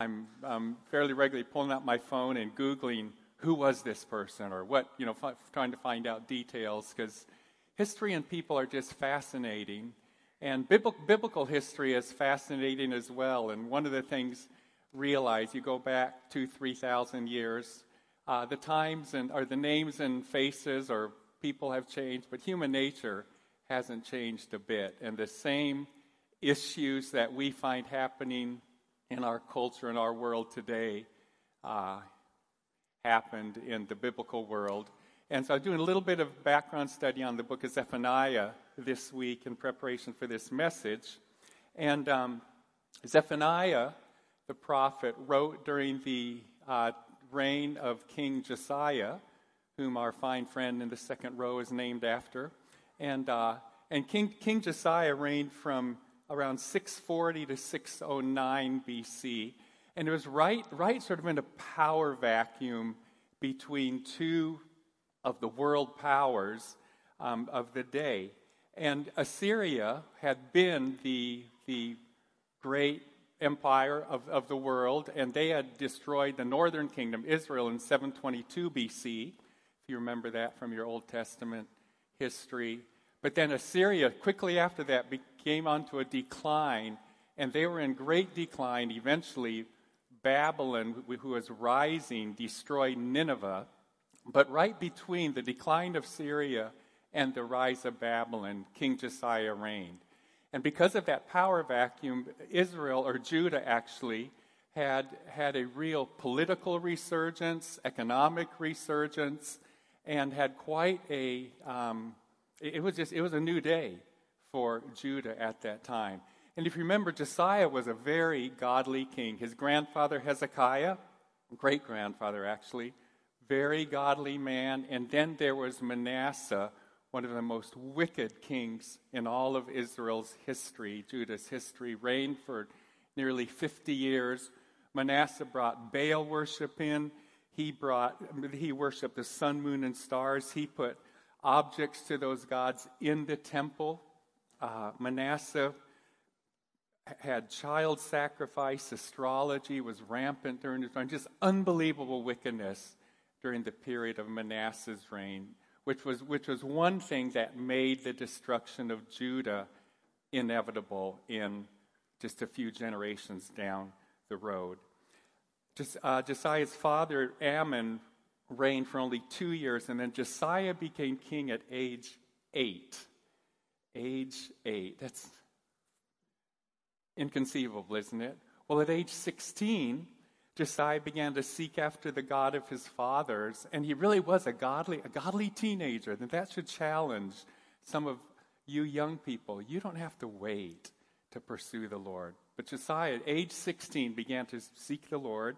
I'm um, fairly regularly pulling out my phone and Googling who was this person or what, you know, f- trying to find out details because history and people are just fascinating. And biblical history is fascinating as well. And one of the things, realize you go back two, three thousand years, uh, the times and or the names and faces or people have changed, but human nature hasn't changed a bit. And the same issues that we find happening in our culture and our world today uh, happened in the biblical world. And so I'm doing a little bit of background study on the book of Zephaniah this week in preparation for this message. And um, Zephaniah, the prophet, wrote during the uh, reign of King Josiah, whom our fine friend in the second row is named after. And, uh, and King, King Josiah reigned from around 640 to 609 BC. And it was right, right sort of in a power vacuum between two of the world powers um, of the day. And Assyria had been the, the great empire of, of the world, and they had destroyed the northern kingdom, Israel, in 722 BC, if you remember that from your Old Testament history. But then Assyria, quickly after that, came onto a decline, and they were in great decline. Eventually, Babylon, who was rising, destroyed Nineveh. But right between the decline of Syria and the rise of Babylon, King Josiah reigned. And because of that power vacuum, Israel, or Judah actually, had, had a real political resurgence, economic resurgence, and had quite a, um, it was just, it was a new day for Judah at that time. And if you remember, Josiah was a very godly king. His grandfather Hezekiah, great grandfather actually, very godly man. And then there was Manasseh, one of the most wicked kings in all of Israel's history, Judah's history, reigned for nearly 50 years. Manasseh brought Baal worship in. He brought he worshiped the sun, moon, and stars. He put objects to those gods in the temple. Uh, Manasseh had child sacrifice, astrology was rampant during his reign, just unbelievable wickedness during the period of Manasseh's reign, which was, which was one thing that made the destruction of Judah inevitable in just a few generations down the road. Uh, Josiah's father, Amon, reigned for only two years, and then Josiah became king at age eight. Age eight. That's inconceivable, isn't it? Well, at age 16, Josiah began to seek after the God of his fathers, and he really was a godly, a godly teenager. And that should challenge some of you young people. You don't have to wait to pursue the Lord. But Josiah, at age 16, began to seek the Lord,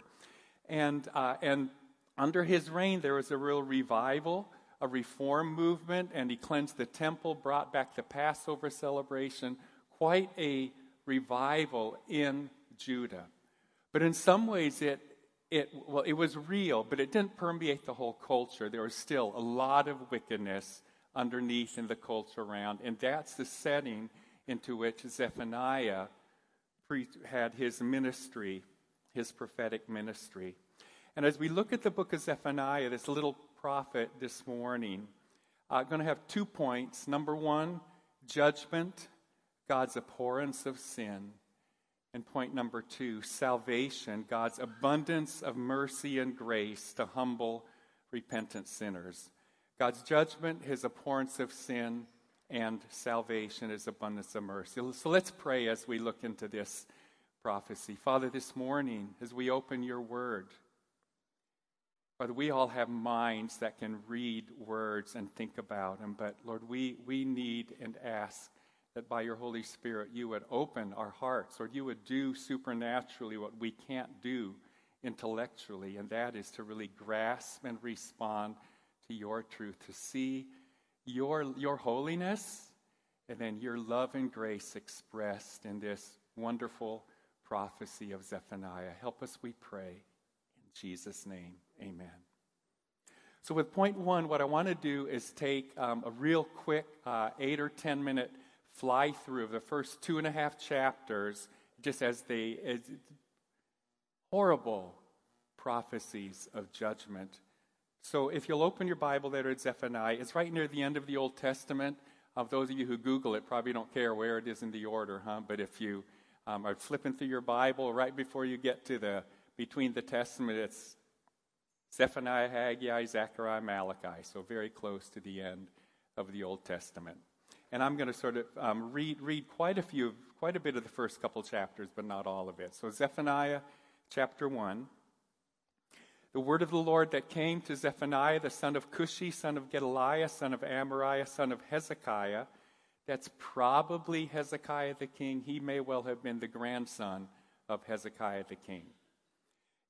and uh, and under his reign there was a real revival, a reform movement, and he cleansed the temple, brought back the Passover celebration. Quite a revival in Judah. But in some ways, it, it, well, it was real, but it didn't permeate the whole culture. There was still a lot of wickedness underneath in the culture around. And that's the setting into which Zephaniah pre- had his ministry, his prophetic ministry. And as we look at the book of Zephaniah, this little prophet this morning, I'm uh, going to have two points. Number one, judgment God's abhorrence of sin. And point number two, salvation, God's abundance of mercy and grace to humble, repentant sinners. God's judgment, his abhorrence of sin, and salvation, his abundance of mercy. So let's pray as we look into this prophecy. Father, this morning, as we open your word, Father, we all have minds that can read words and think about them, but Lord, we, we need and ask that by your Holy Spirit you would open our hearts, or you would do supernaturally what we can't do intellectually, and that is to really grasp and respond to your truth, to see your, your holiness and then your love and grace expressed in this wonderful prophecy of Zephaniah. Help us, we pray. In Jesus' name, amen. So, with point one, what I want to do is take um, a real quick uh, eight or ten minute fly through of the first two and a half chapters just as they as, horrible prophecies of judgment. So if you'll open your Bible there at Zephaniah, it's right near the end of the Old Testament. Of those of you who Google it, probably don't care where it is in the order, huh? But if you um, are flipping through your Bible right before you get to the between the Testament, it's Zephaniah, Haggai, Zechariah, Malachi. So very close to the end of the Old Testament. And I'm going to sort of um, read read quite a few, quite a bit of the first couple chapters, but not all of it. So Zephaniah, chapter one. The word of the Lord that came to Zephaniah, the son of Cushi, son of Gedaliah, son of Amariah, son of Hezekiah. That's probably Hezekiah the king. He may well have been the grandson of Hezekiah the king.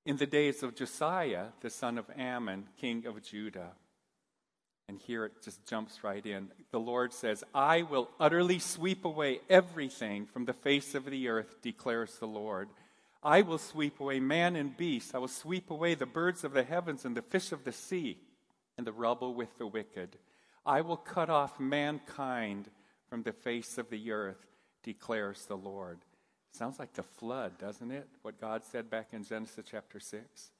In the days of Josiah, the son of Amon, king of Judah. And here it just jumps right in. The Lord says, I will utterly sweep away everything from the face of the earth, declares the Lord. I will sweep away man and beast. I will sweep away the birds of the heavens and the fish of the sea and the rubble with the wicked. I will cut off mankind from the face of the earth, declares the Lord. Sounds like the flood, doesn't it? What God said back in Genesis chapter 6.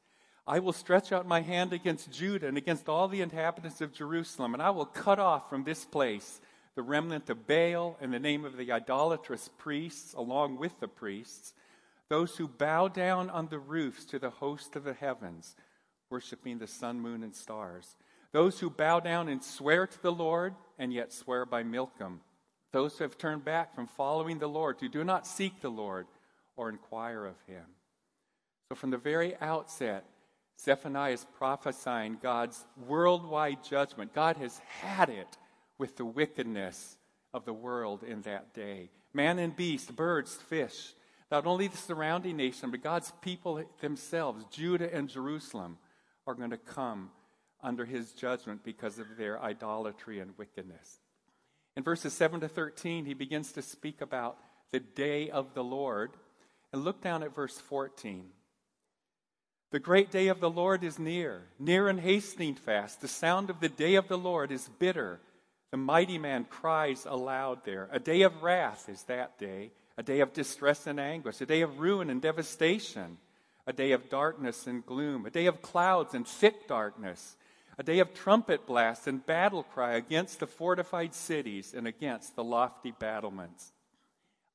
I will stretch out my hand against Judah and against all the inhabitants of Jerusalem, and I will cut off from this place the remnant of Baal and the name of the idolatrous priests, along with the priests those who bow down on the roofs to the host of the heavens, worshiping the sun, moon, and stars. Those who bow down and swear to the Lord, and yet swear by Milcom. Those who have turned back from following the Lord, who do not seek the Lord or inquire of him. So, from the very outset, Zephaniah is prophesying God's worldwide judgment. God has had it with the wickedness of the world in that day. Man and beast, birds, fish, not only the surrounding nation, but God's people themselves, Judah and Jerusalem, are going to come under his judgment because of their idolatry and wickedness. In verses 7 to 13, he begins to speak about the day of the Lord. And look down at verse 14. The great day of the Lord is near, near and hastening fast. The sound of the day of the Lord is bitter. The mighty man cries aloud there. A day of wrath is that day a day of distress and anguish, a day of ruin and devastation, a day of darkness and gloom, a day of clouds and thick darkness, a day of trumpet blast and battle cry against the fortified cities and against the lofty battlements.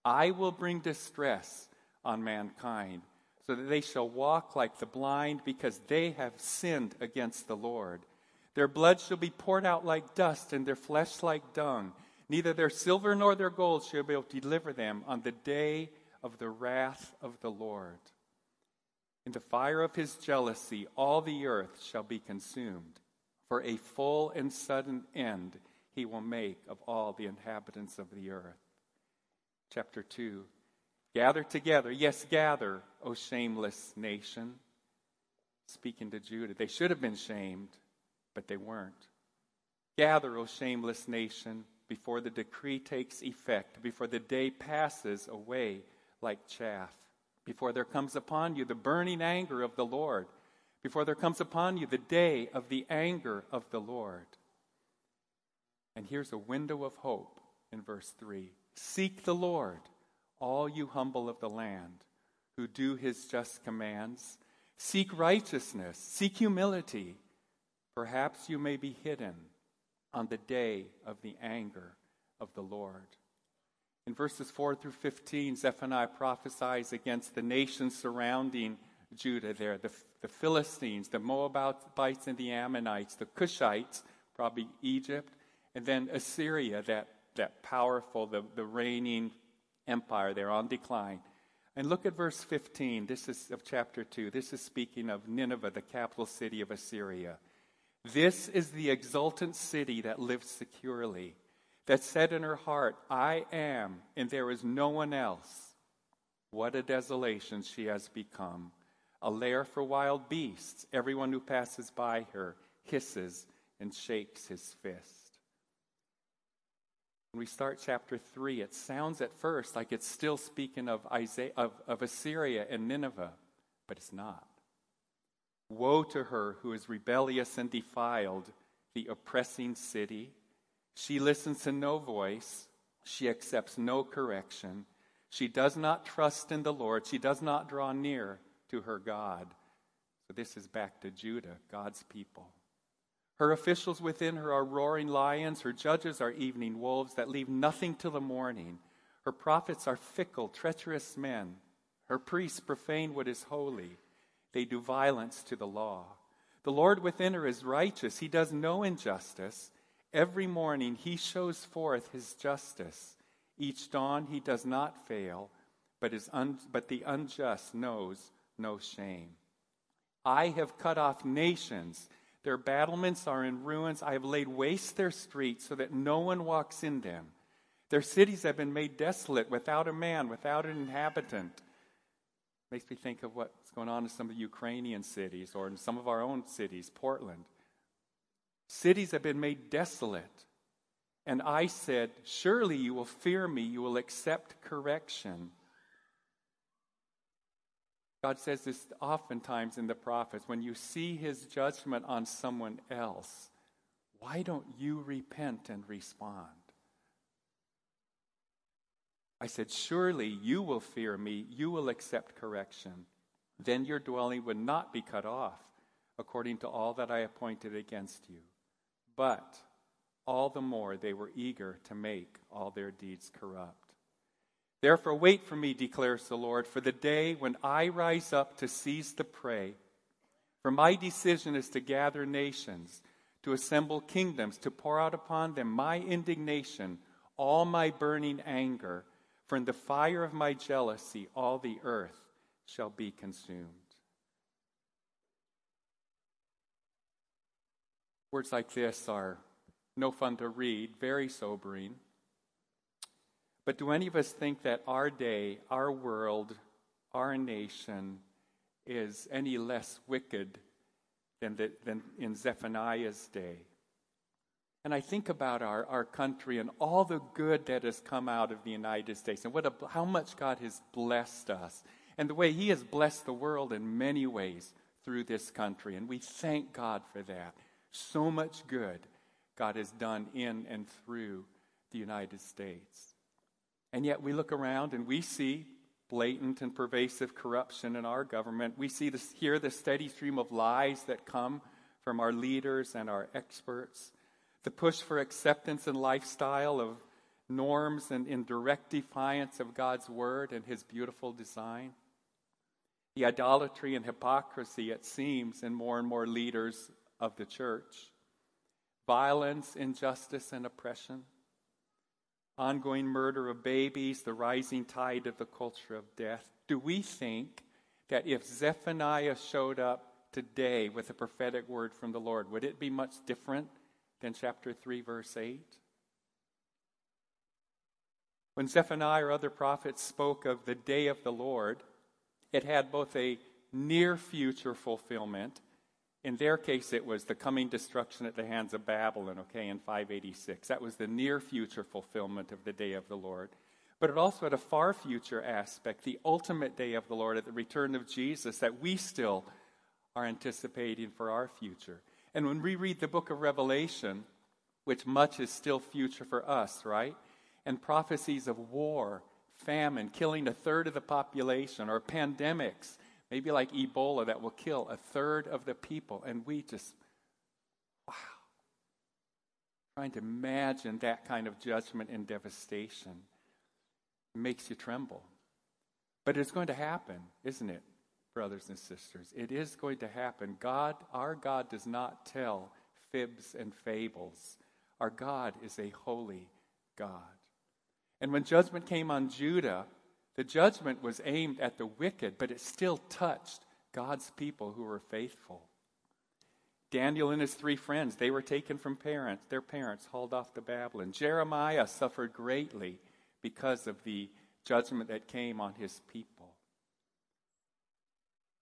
I will bring distress on mankind, so that they shall walk like the blind, because they have sinned against the Lord. Their blood shall be poured out like dust, and their flesh like dung. Neither their silver nor their gold shall be able to deliver them on the day of the wrath of the Lord. In the fire of his jealousy, all the earth shall be consumed. For a full and sudden end he will make of all the inhabitants of the earth. Chapter 2 Gather together, yes, gather, O shameless nation. Speaking to Judah, they should have been shamed, but they weren't. Gather, O shameless nation before the decree takes effect, before the day passes away like chaff, before there comes upon you the burning anger of the Lord, before there comes upon you the day of the anger of the Lord. And here's a window of hope in verse 3 Seek the Lord, all you humble of the land, who do his just commands. Seek righteousness, seek humility. Perhaps you may be hidden on the day of the anger of the Lord. In verses 4 through 15, Zephaniah prophesies against the nations surrounding Judah there the, the Philistines, the Moabites, and the Ammonites, the Cushites, probably Egypt, and then Assyria, that, that powerful, the, the reigning empire there on decline. And look at verse 15. This is of chapter 2. This is speaking of Nineveh, the capital city of Assyria. This is the exultant city that lives securely, that said in her heart, I am, and there is no one else. What a desolation she has become. A lair for wild beasts. Everyone who passes by her hisses and shakes his fist. When we start chapter 3, it sounds at first like it's still speaking of, Isaiah, of, of Assyria and Nineveh, but it's not. Woe to her who is rebellious and defiled, the oppressing city. She listens to no voice, she accepts no correction. She does not trust in the Lord, she does not draw near to her God. So this is back to Judah, God's people. Her officials within her are roaring lions. Her judges are evening wolves that leave nothing till the morning. Her prophets are fickle, treacherous men. Her priests profane what is holy. They do violence to the law. The Lord within her is righteous. He does no injustice. Every morning he shows forth his justice. Each dawn he does not fail, but, un- but the unjust knows no shame. I have cut off nations. Their battlements are in ruins. I have laid waste their streets so that no one walks in them. Their cities have been made desolate without a man, without an inhabitant. Makes me think of what's going on in some of the Ukrainian cities or in some of our own cities, Portland. Cities have been made desolate. And I said, Surely you will fear me, you will accept correction. God says this oftentimes in the prophets when you see his judgment on someone else, why don't you repent and respond? I said, Surely you will fear me, you will accept correction. Then your dwelling would not be cut off, according to all that I appointed against you. But all the more they were eager to make all their deeds corrupt. Therefore, wait for me, declares the Lord, for the day when I rise up to seize the prey. For my decision is to gather nations, to assemble kingdoms, to pour out upon them my indignation, all my burning anger. For in the fire of my jealousy, all the earth shall be consumed. Words like this are no fun to read, very sobering. But do any of us think that our day, our world, our nation is any less wicked than, the, than in Zephaniah's day? And I think about our, our country and all the good that has come out of the United States and what a, how much God has blessed us and the way He has blessed the world in many ways through this country. And we thank God for that. So much good God has done in and through the United States. And yet we look around and we see blatant and pervasive corruption in our government. We see this, hear the steady stream of lies that come from our leaders and our experts. The push for acceptance and lifestyle of norms and in direct defiance of God's word and his beautiful design. The idolatry and hypocrisy, it seems, in more and more leaders of the church. Violence, injustice, and oppression ongoing murder of babies, the rising tide of the culture of death. Do we think that if Zephaniah showed up today with a prophetic word from the Lord, would it be much different than chapter 3, verse 8? When Zephaniah or other prophets spoke of the day of the Lord, it had both a near future fulfillment in their case, it was the coming destruction at the hands of Babylon, okay, in 586. That was the near future fulfillment of the day of the Lord. But it also had a far future aspect, the ultimate day of the Lord at the return of Jesus that we still are anticipating for our future. And when we read the book of Revelation, which much is still future for us, right? And prophecies of war, famine, killing a third of the population, or pandemics maybe like Ebola that will kill a third of the people. And we just, wow. Trying to imagine that kind of judgment and devastation makes you tremble. But it's going to happen, isn't it, brothers and sisters? It is going to happen. God, our God, does not tell fibs and fables. Our God is a holy God. And when judgment came on Judah, the judgment was aimed at the wicked, but it still touched God's people who were faithful. Daniel and his three friends, they were taken from parents, their parents hauled off to Babylon. Jeremiah suffered greatly because of the judgment that came on his people.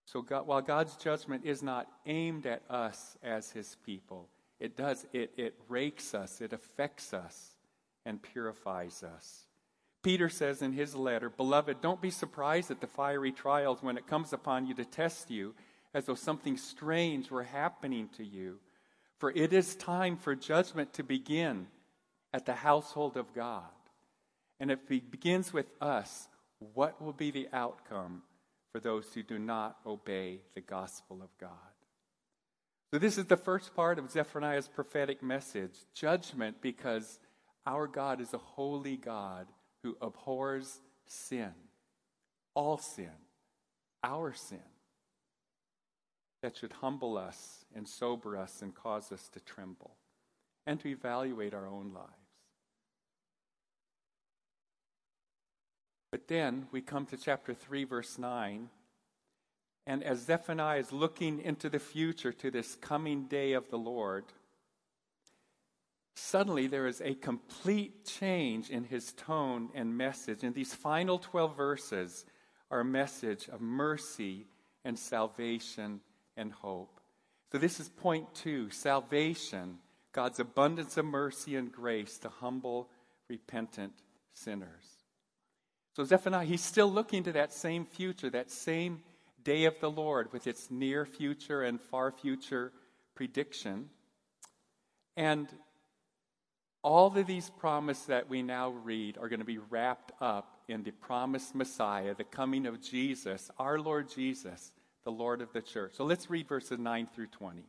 So God, while God's judgment is not aimed at us as his people, it does it, it rakes us, it affects us, and purifies us. Peter says in his letter, Beloved, don't be surprised at the fiery trials when it comes upon you to test you, as though something strange were happening to you. For it is time for judgment to begin at the household of God. And if it begins with us, what will be the outcome for those who do not obey the gospel of God. So, this is the first part of Zephaniah's prophetic message judgment, because our God is a holy God who abhors sin, all sin, our sin. That should humble us and sober us and cause us to tremble and to evaluate our own lives. But then we come to chapter 3, verse 9. And as Zephaniah is looking into the future to this coming day of the Lord, suddenly there is a complete change in his tone and message. And these final 12 verses are a message of mercy and salvation and hope. So, this is point two salvation, God's abundance of mercy and grace to humble, repentant sinners. So, Zephaniah, he's still looking to that same future, that same day of the Lord with its near future and far future prediction. And all of these promises that we now read are going to be wrapped up in the promised Messiah, the coming of Jesus, our Lord Jesus, the Lord of the church. So let's read verses 9 through 20.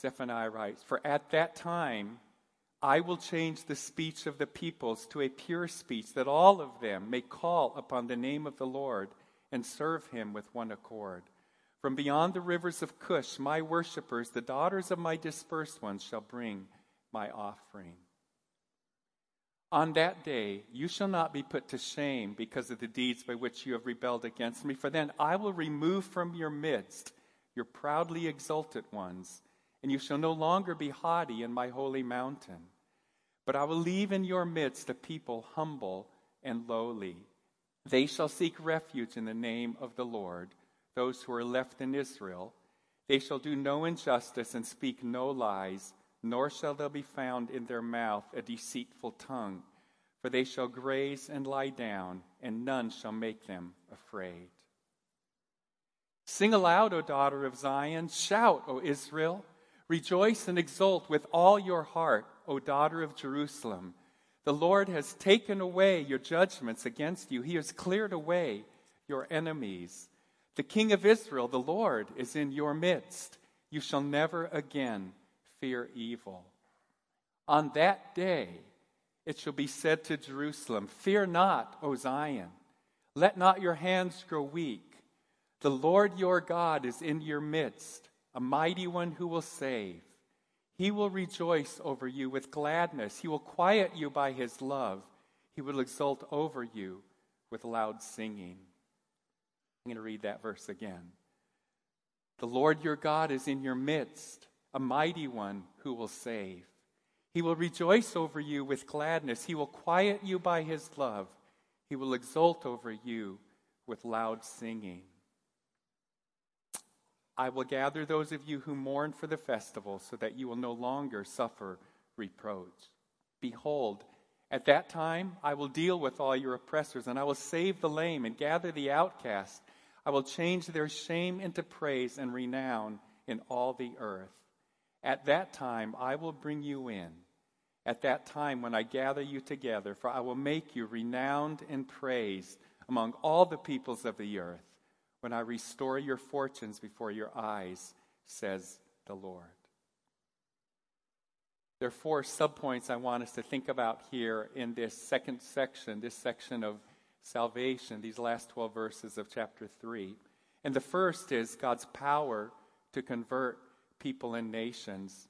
Zephaniah writes, For at that time I will change the speech of the peoples to a pure speech, that all of them may call upon the name of the Lord and serve him with one accord. From beyond the rivers of Cush, my worshippers, the daughters of my dispersed ones, shall bring my offering. On that day, you shall not be put to shame because of the deeds by which you have rebelled against me, for then I will remove from your midst your proudly exalted ones, and you shall no longer be haughty in my holy mountain. But I will leave in your midst a people humble and lowly. They shall seek refuge in the name of the Lord those who are left in Israel. They shall do no injustice and speak no lies, nor shall there be found in their mouth a deceitful tongue. For they shall graze and lie down, and none shall make them afraid. Sing aloud, O daughter of Zion. Shout, O Israel. Rejoice and exult with all your heart, O daughter of Jerusalem. The Lord has taken away your judgments against you, He has cleared away your enemies. The King of Israel, the Lord, is in your midst. You shall never again fear evil. On that day, it shall be said to Jerusalem, Fear not, O Zion. Let not your hands grow weak. The Lord your God is in your midst, a mighty one who will save. He will rejoice over you with gladness. He will quiet you by his love. He will exult over you with loud singing. I'm going to read that verse again. The Lord your God is in your midst, a mighty one who will save. He will rejoice over you with gladness. He will quiet you by his love. He will exult over you with loud singing. I will gather those of you who mourn for the festival so that you will no longer suffer reproach. Behold, at that time I will deal with all your oppressors, and I will save the lame and gather the outcast. I will change their shame into praise and renown in all the earth. At that time, I will bring you in. At that time, when I gather you together, for I will make you renowned and praised among all the peoples of the earth, when I restore your fortunes before your eyes, says the Lord. There are four subpoints I want us to think about here in this second section, this section of salvation, these last 12 verses of chapter 3. And the first is God's power to convert people and nations.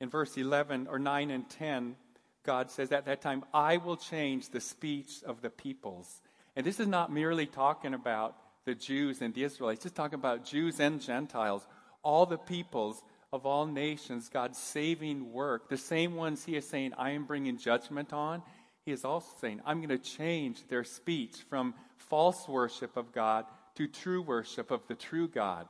In verse 11 or 9 and 10, God says, At that time, I will change the speech of the peoples. And this is not merely talking about the Jews and the Israelites, it's talking about Jews and Gentiles, all the peoples of all nations, God's saving work, the same ones He is saying, I am bringing judgment on. He is also saying, I'm going to change their speech from false worship of God to true worship of the true God.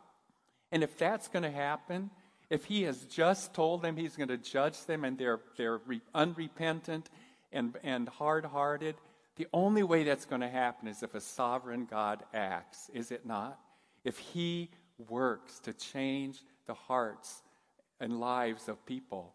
And if that's going to happen, if he has just told them he's going to judge them and they're, they're re- unrepentant and, and hard hearted, the only way that's going to happen is if a sovereign God acts, is it not? If he works to change the hearts and lives of people.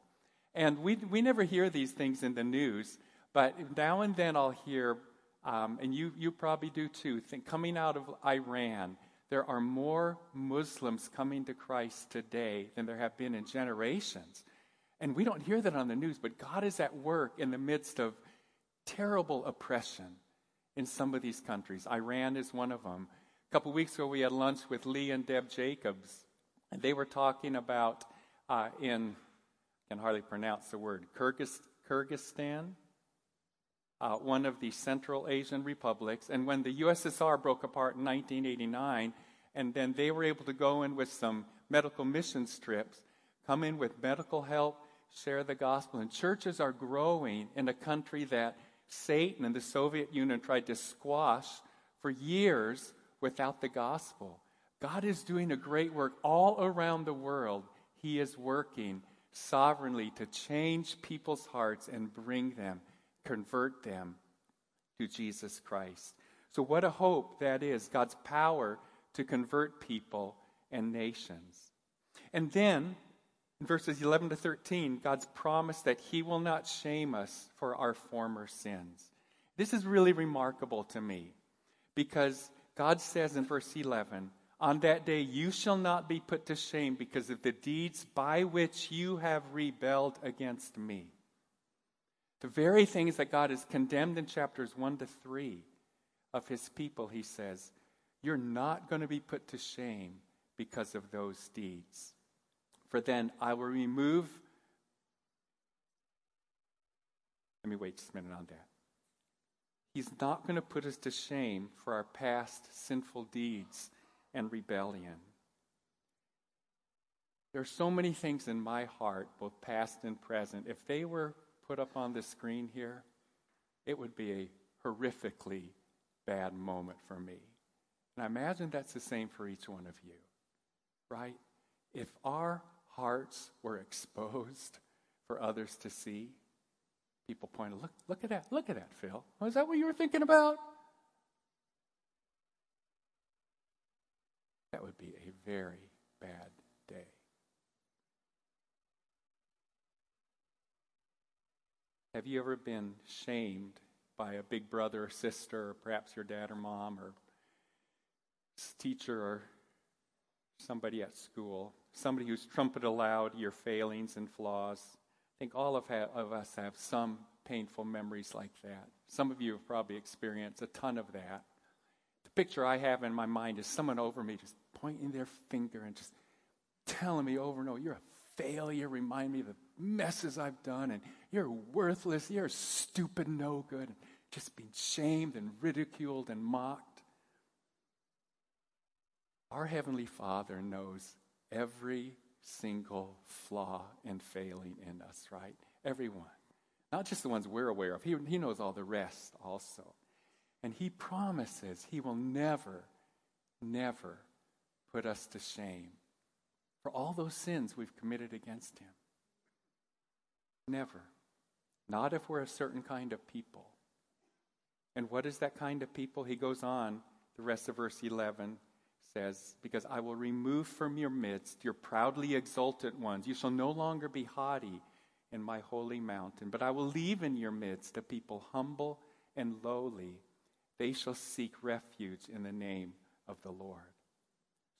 And we, we never hear these things in the news, but now and then I'll hear um, and you, you probably do too, think, coming out of Iran, there are more Muslims coming to Christ today than there have been in generations. And we don't hear that on the news, but God is at work in the midst of terrible oppression in some of these countries. Iran is one of them. A couple of weeks ago, we had lunch with Lee and Deb Jacobs, and they were talking about uh, in, I can hardly pronounce the word, Kyrgyzstan, uh, one of the Central Asian republics. And when the USSR broke apart in 1989, and then they were able to go in with some medical mission strips, come in with medical help, share the gospel. And churches are growing in a country that Satan and the Soviet Union tried to squash for years without the gospel. God is doing a great work all around the world. He is working sovereignly to change people's hearts and bring them, convert them to Jesus Christ. So, what a hope that is God's power to convert people and nations. And then, in verses 11 to 13, God's promise that He will not shame us for our former sins. This is really remarkable to me because God says in verse 11, On that day you shall not be put to shame because of the deeds by which you have rebelled against me. The very things that God has condemned in chapters 1 to 3 of his people, he says, You're not going to be put to shame because of those deeds. For then I will remove. Let me wait just a minute on that. He's not going to put us to shame for our past sinful deeds and rebellion. There are so many things in my heart, both past and present. If they were put up on the screen here, it would be a horrifically bad moment for me. And I imagine that's the same for each one of you, right? If our hearts were exposed for others to see, people pointed, look, look at that, look at that, Phil. Was oh, that what you were thinking about? That would be a very bad day. Have you ever been shamed by a big brother or sister, or perhaps your dad or mom, or teacher, or somebody at school? Somebody who's trumpeted aloud your failings and flaws. I think all of, ha- of us have some painful memories like that. Some of you have probably experienced a ton of that. The picture I have in my mind is someone over me just pointing their finger and just telling me over and over, You're a failure. Remind me of the messes I've done, and you're worthless, you're stupid, no good, and just being shamed and ridiculed and mocked. Our Heavenly Father knows every single flaw and failing in us, right? Everyone. Not just the ones we're aware of, He, he knows all the rest also. And He promises He will never, never put us to shame for all those sins we've committed against Him. Never. Not if we're a certain kind of people. And what is that kind of people? He goes on, the rest of verse 11 says, Because I will remove from your midst your proudly exultant ones. You shall no longer be haughty in my holy mountain, but I will leave in your midst a people humble and lowly. They shall seek refuge in the name of the Lord.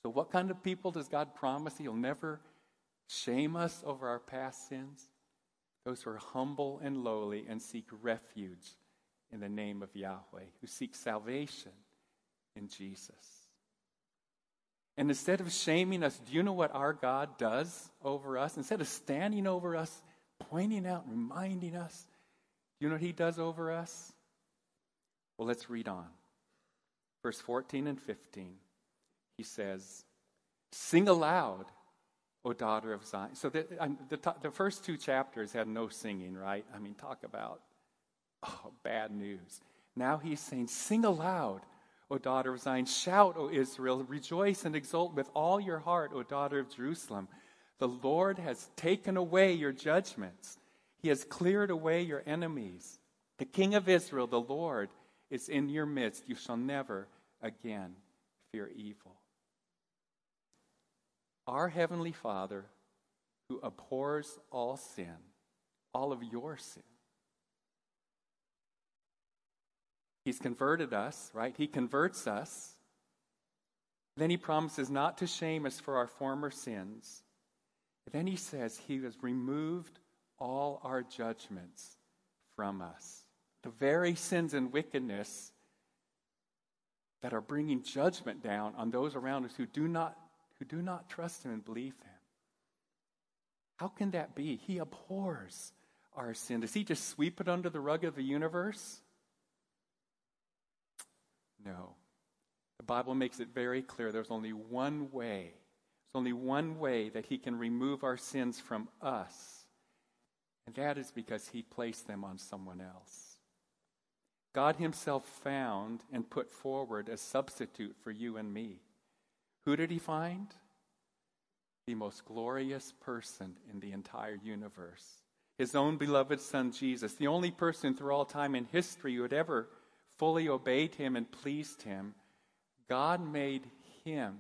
So, what kind of people does God promise He'll never shame us over our past sins? Those who are humble and lowly and seek refuge in the name of Yahweh, who seek salvation in Jesus. And instead of shaming us, do you know what our God does over us? Instead of standing over us, pointing out, reminding us, do you know what He does over us? Well, let's read on. Verse 14 and 15, He says, Sing aloud O daughter of Zion. So the, um, the, the, first two chapters had no singing, right? I mean, talk about, oh, bad news. Now he's saying, Sing aloud, O daughter of Zion. Shout, O Israel. Rejoice and exult with all your heart, O daughter of Jerusalem. The Lord has taken away your judgments, He has cleared away your enemies. The King of Israel, the Lord, is in your midst. You shall never again fear evil. Our Heavenly Father, who abhors all sin, all of your sin, He's converted us, right? He converts us. Then he promises not to shame us for our former sins. Then he says he has removed all our judgments from us. The very sins and wickedness that are bringing judgment down on those around us who do not, who do not trust him and believe him. How can that be? He abhors our sin. Does he just sweep it under the rug of the universe? No. The Bible makes it very clear there's only one way. There's only one way that he can remove our sins from us. And that is because he placed them on someone else. God himself found and put forward a substitute for you and me. Who did he find? The most glorious person in the entire universe. His own beloved son, Jesus, the only person through all time in history who had ever fully obeyed him and pleased him. God made him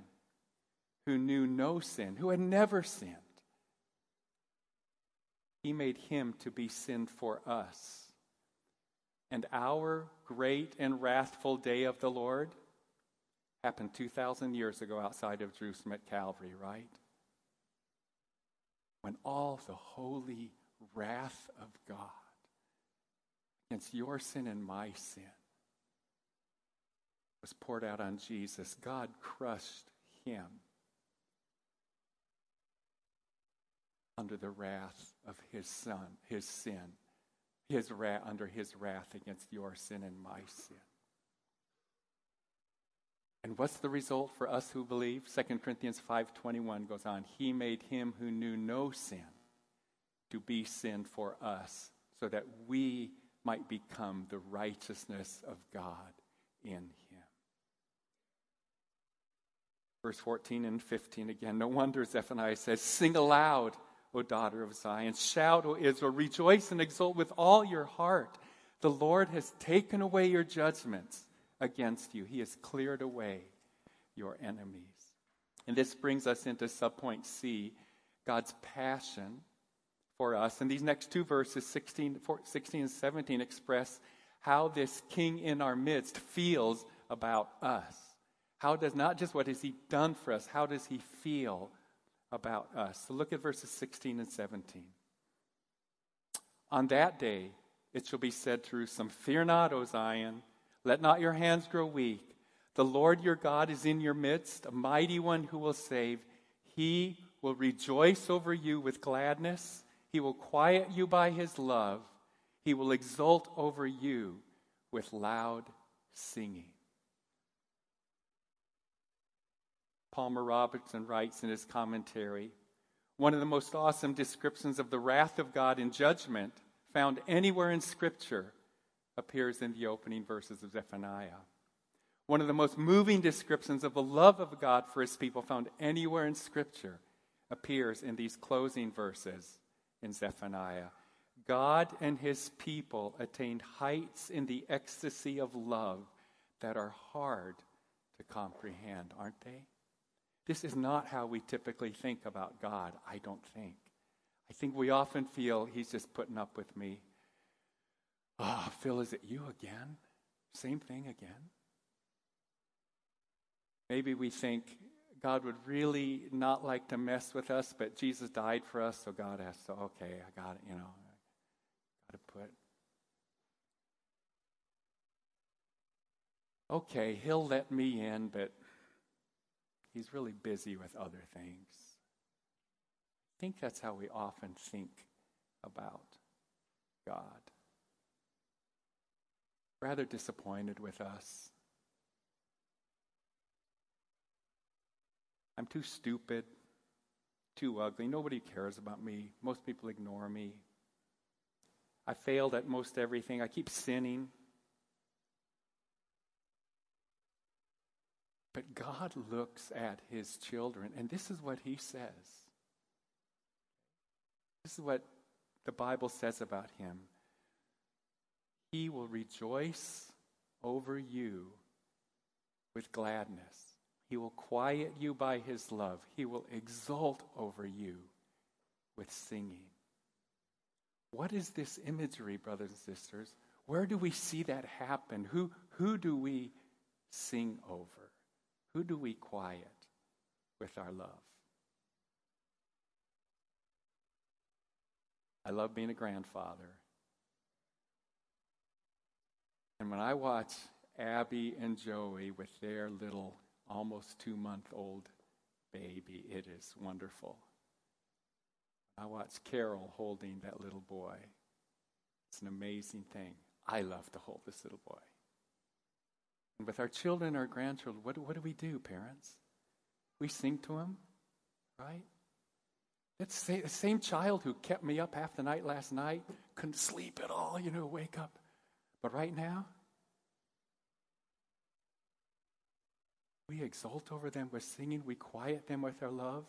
who knew no sin, who had never sinned. He made him to be sin for us and our great and wrathful day of the Lord happened 2,000 years ago outside of Jerusalem at Calvary, right? When all the holy wrath of God against your sin and my sin was poured out on Jesus, God crushed him under the wrath of his son, his sin his wrath, under his wrath against your sin and my sin. And what's the result for us who believe? 2 Corinthians 5:21 goes on, "He made him who knew no sin to be sin for us, so that we might become the righteousness of God in him." Verse 14 and 15 again. No wonder Zephaniah says, "Sing aloud, O daughter of Zion. Shout, O Israel. Rejoice and exult with all your heart. The Lord has taken away your judgments against you, He has cleared away your enemies. And this brings us into subpoint C God's passion for us. And these next two verses, 16, 16 and 17, express how this king in our midst feels about us. How does not just what has he done for us, how does he feel about us. So look at verses 16 and 17. On that day, it shall be said through some, Fear not, O Zion, let not your hands grow weak. The Lord your God is in your midst, a mighty one who will save. He will rejoice over you with gladness. He will quiet you by his love. He will exult over you with loud singing. Palmer Robertson writes in his commentary one of the most awesome descriptions of the wrath of God in judgment found anywhere in Scripture appears in the opening verses of Zephaniah. One of the most moving descriptions of the love of God for his people found anywhere in Scripture appears in these closing verses in Zephaniah. God and his people attained heights in the ecstasy of love that are hard to comprehend, aren't they? This is not how we typically think about God, I don't think. I think we often feel He's just putting up with me. Ah, oh, Phil, is it you again? Same thing again? Maybe we think God would really not like to mess with us, but Jesus died for us, so God has to, okay, I got it, you know, got to put. Okay, he'll let me in, but He's really busy with other things. I think that's how we often think about God. Rather disappointed with us. I'm too stupid, too ugly. Nobody cares about me. Most people ignore me. I failed at most everything. I keep sinning. But God looks at his children, and this is what he says. This is what the Bible says about him. He will rejoice over you with gladness. He will quiet you by his love. He will exult over you with singing. What is this imagery, brothers and sisters? Where do we see that happen? Who, Who do we sing over? Who do we quiet with our love? I love being a grandfather. And when I watch Abby and Joey with their little almost two month old baby, it is wonderful. I watch Carol holding that little boy. It's an amazing thing. I love to hold this little boy. And with our children, our grandchildren, what, what do we do, parents? We sing to them, right? It's the same child who kept me up half the night last night, couldn't sleep at all, you know, wake up. But right now, we exult over them we're singing, we quiet them with our love.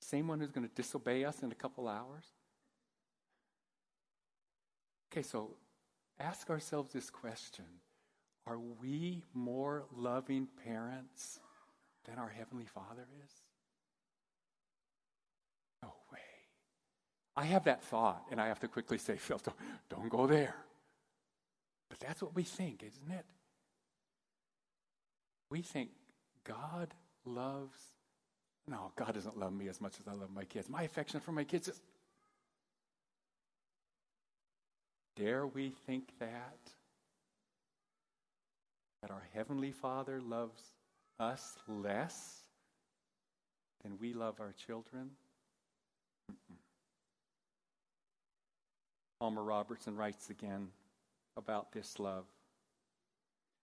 Same one who's going to disobey us in a couple hours. Okay, so ask ourselves this question Are we more loving parents than our Heavenly Father is? No way. I have that thought, and I have to quickly say, Phil, don't, don't go there. But that's what we think, isn't it? We think God loves. No, God doesn't love me as much as I love my kids. My affection for my kids is. Dare we think that? That our Heavenly Father loves us less than we love our children? Mm-mm. Palmer Robertson writes again about this love.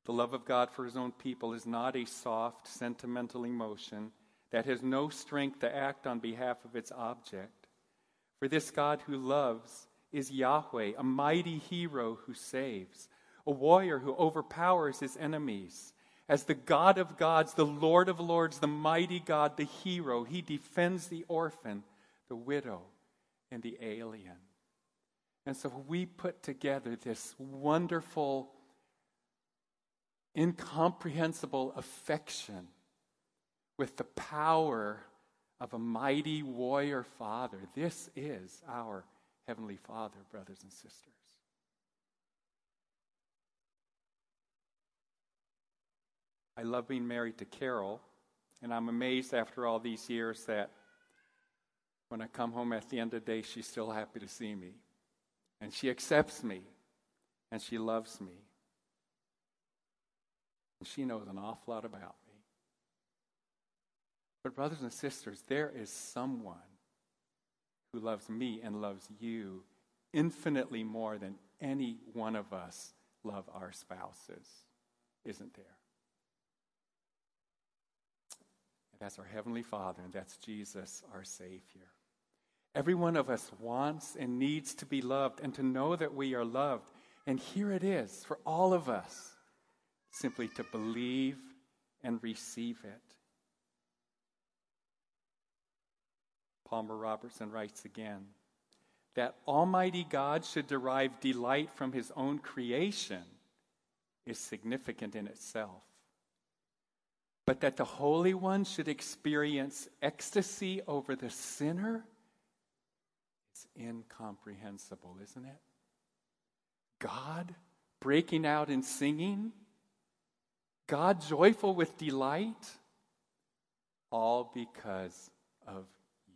The love of God for his own people is not a soft, sentimental emotion that has no strength to act on behalf of its object. For this God who loves is Yahweh, a mighty hero who saves, a warrior who overpowers his enemies. As the God of gods, the Lord of lords, the mighty God, the hero, he defends the orphan, the widow, and the alien. And so we put together this wonderful incomprehensible affection with the power of a mighty warrior father. This is our Heavenly Father, brothers and sisters. I love being married to Carol, and I'm amazed after all these years that when I come home at the end of the day, she's still happy to see me. And she accepts me, and she loves me. And she knows an awful lot about me. But, brothers and sisters, there is someone who loves me and loves you infinitely more than any one of us love our spouses, isn't there? And that's our Heavenly Father, and that's Jesus, our Savior. Every one of us wants and needs to be loved and to know that we are loved. And here it is for all of us simply to believe and receive it. Palmer Robertson writes again that Almighty God should derive delight from his own creation is significant in itself. But that the Holy One should experience ecstasy over the sinner is incomprehensible, isn't it? God breaking out in singing God joyful with delight, all because of you.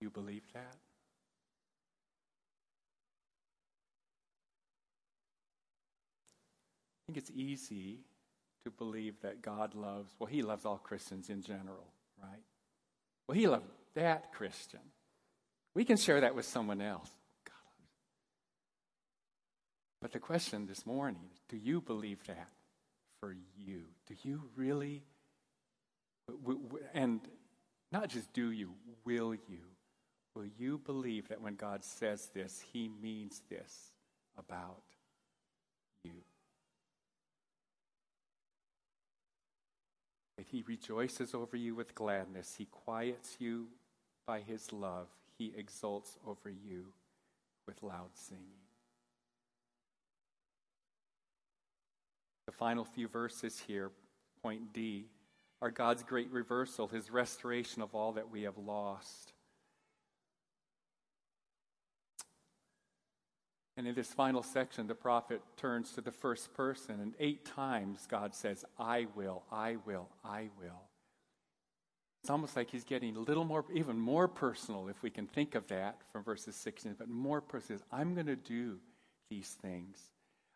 You believe that? I think it's easy to believe that God loves, well, He loves all Christians in general, right? Well, He loves that Christian. We can share that with someone else. God loves. But the question this morning do you believe that for you? Do you really? And not just do you, will you? Will you believe that when God says this, he means this about you? He rejoices over you with gladness, he quiets you by his love, he exults over you with loud singing. The final few verses here, point D, are God's great reversal, his restoration of all that we have lost. And in this final section, the prophet turns to the first person, and eight times God says, I will, I will, I will. It's almost like he's getting a little more, even more personal, if we can think of that from verses 16, but more personal. I'm going to do these things.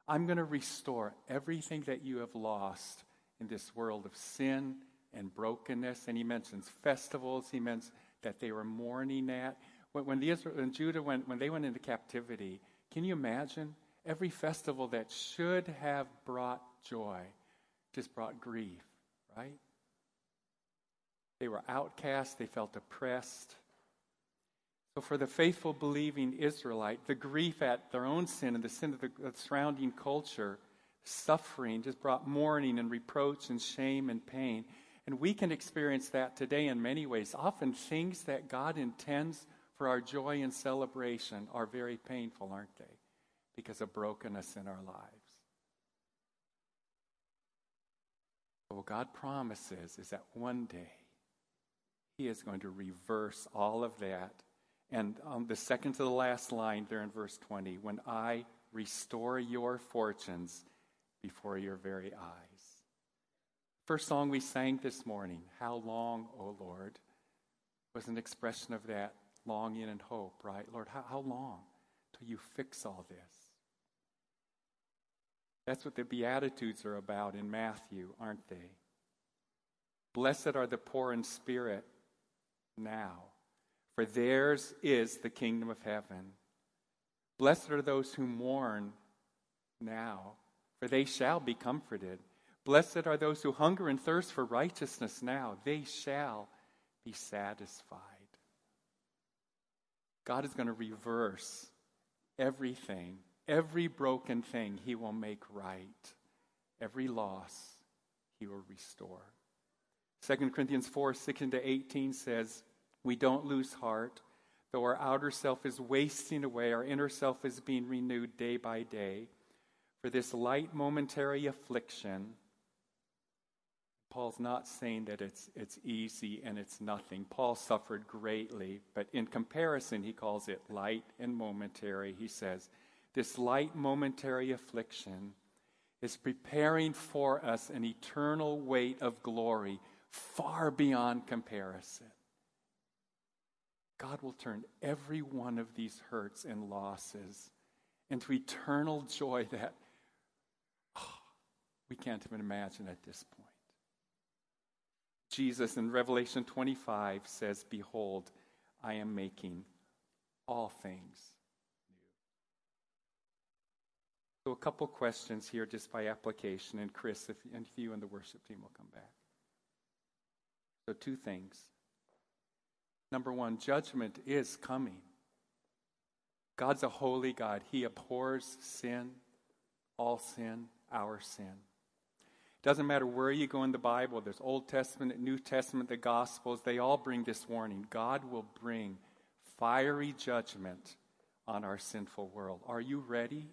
I'm going to restore everything that you have lost in this world of sin and brokenness. And he mentions festivals. He mentions that they were mourning at. When, when, the Israel, when Judah went, when they went into captivity, can you imagine? Every festival that should have brought joy just brought grief, right? They were outcast, they felt oppressed. So, for the faithful, believing Israelite, the grief at their own sin and the sin of the, surrounding culture, suffering, just brought mourning and reproach and shame and pain. And we can experience that today in many ways. Often, things that God intends for our joy and celebration are very painful, aren't they? Because of brokenness in our lives. But what God promises is that one day He is going to reverse all of that. And on the second to the last line there in verse 20 when I restore your fortunes before your very eyes. First song we sang this morning, How Long, O Lord, was an expression of that longing and hope, right? Lord, how, how long till you fix all this? That's what the Beatitudes are about in Matthew, aren't they? Blessed are the poor in spirit now, for theirs is the kingdom of heaven. Blessed are those who mourn now, for they shall be comforted. Blessed are those who hunger and thirst for righteousness now, they shall be satisfied. God is going to reverse everything, every broken thing, He will make right. Every loss, He will restore. 2 Corinthians 4 16 to 18 says, We don't lose heart. Though our outer self is wasting away, our inner self is being renewed day by day. For this light momentary affliction, Paul's not saying that it's, it's easy and it's nothing. Paul suffered greatly, but in comparison, he calls it light and momentary. He says, This light momentary affliction is preparing for us an eternal weight of glory far beyond comparison. God will turn every one of these hurts and losses into eternal joy that oh, we can't even imagine at this point. Jesus in Revelation 25 says, Behold, I am making all things new. So, a couple questions here just by application, and Chris, if, and if you and the worship team will come back. So, two things. Number one, judgment is coming. God's a holy God. He abhors sin, all sin, our sin. Doesn't matter where you go in the Bible, there's Old Testament, New Testament, the Gospels, they all bring this warning. God will bring fiery judgment on our sinful world. Are you ready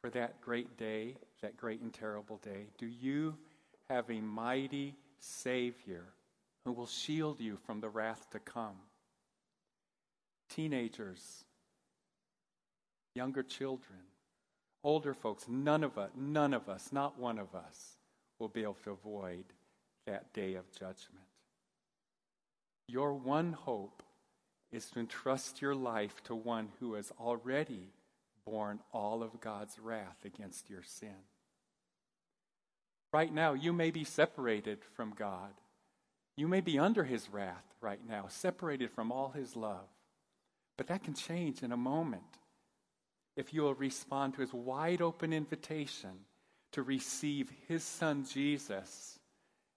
for that great day, that great and terrible day? Do you have a mighty Savior who will shield you from the wrath to come? Teenagers, younger children, older folks, none of us, none of us, not one of us will be able to avoid that day of judgment. Your one hope is to entrust your life to one who has already borne all of God's wrath against your sin. Right now, you may be separated from God. You may be under his wrath right now, separated from all his love. But that can change in a moment if you will respond to his wide open invitation to receive his son Jesus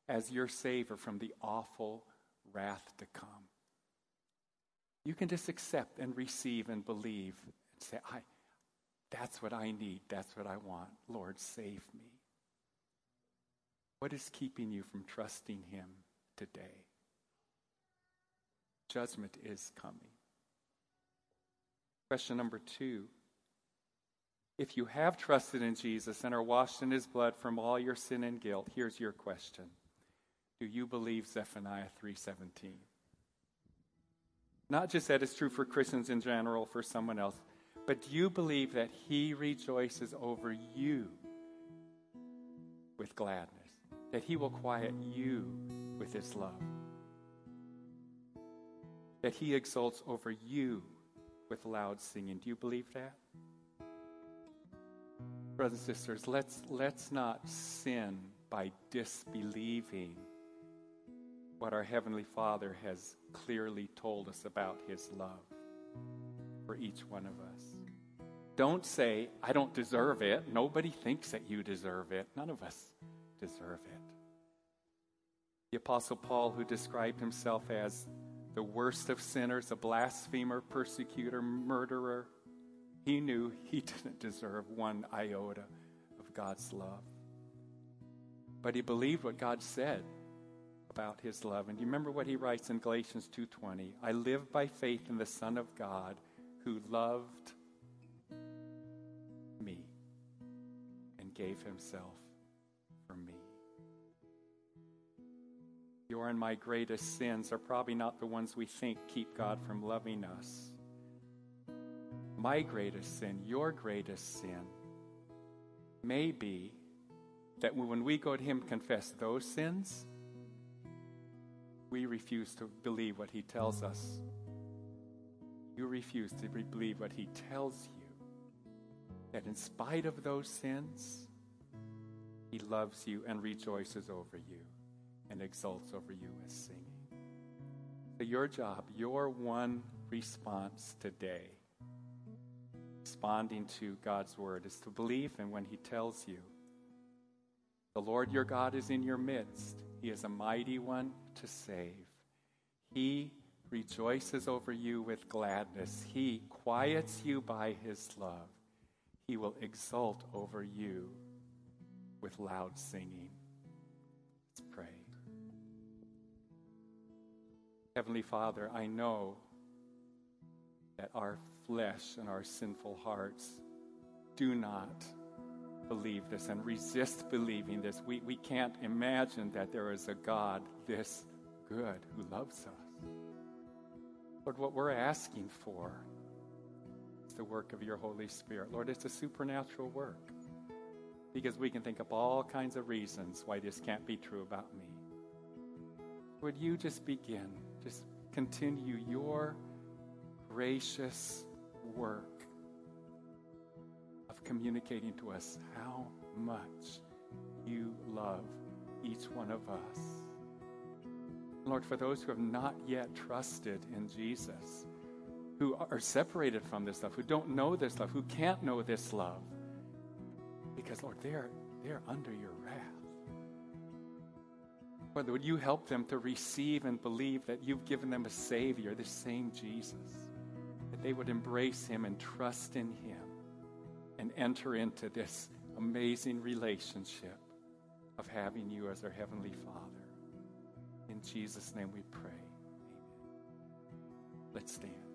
as your Savior from the awful wrath to come. You can just accept and receive and believe and say, I, that's what I need. That's what I want. Lord, save me. What is keeping you from trusting him today? Judgment is coming. Question number two if you have trusted in Jesus and are washed in his blood from all your sin and guilt, here's your question Do you believe Zephaniah 3:17? Not just that it's true for Christians in general, for someone else, but do you believe that he rejoices over you with gladness? That he will quiet you with his love? That he exults over you with loud singing? Do you believe that? Brothers and sisters, let's, let's not sin by disbelieving what our Heavenly Father has clearly told us about His love for each one of us. Don't say, I don't deserve it. Nobody thinks that you deserve it. None of us deserve it. The Apostle Paul, who described himself as the worst of sinners, a blasphemer, persecutor, murderer, he knew he didn't deserve one iota of God's love. But he believed what God said about his love. And you remember what he writes in Galatians 2:20? I live by faith in the Son of God who loved me and gave himself for me. Your and my greatest sins are probably not the ones we think keep God from loving us. My greatest sin, your greatest sin, may be that when we go to Him confess those sins, we refuse to believe what He tells us. You refuse to believe what He tells you. That in spite of those sins, He loves you and rejoices over you and exults over you as singing. So, your job, your one response today, responding to God's word, is to believe in when He tells you the Lord your God is in your midst. He is a mighty one to save. He rejoices over you with gladness. He quiets you by his love. He will exult over you with loud singing. Let's pray. Heavenly Father, I know that our flesh and our sinful hearts do not believe this and resist believing this. We, we can't imagine that there is a God this good who loves us. But what we're asking for is the work of your Holy Spirit. Lord, it's a supernatural work because we can think up all kinds of reasons why this can't be true about me. Would you just begin, just continue your gracious work of communicating to us how much you love each one of us. Lord, for those who have not yet trusted in Jesus, who are separated from this love, who don't know this love, who can't know this love, because, Lord, they're, they're under your wrath. Lord, would you help them to receive and believe that you've given them a Savior, the same Jesus, they would embrace Him and trust in Him and enter into this amazing relationship of having you as our Heavenly Father. In Jesus' name we pray. Amen. Let's stand.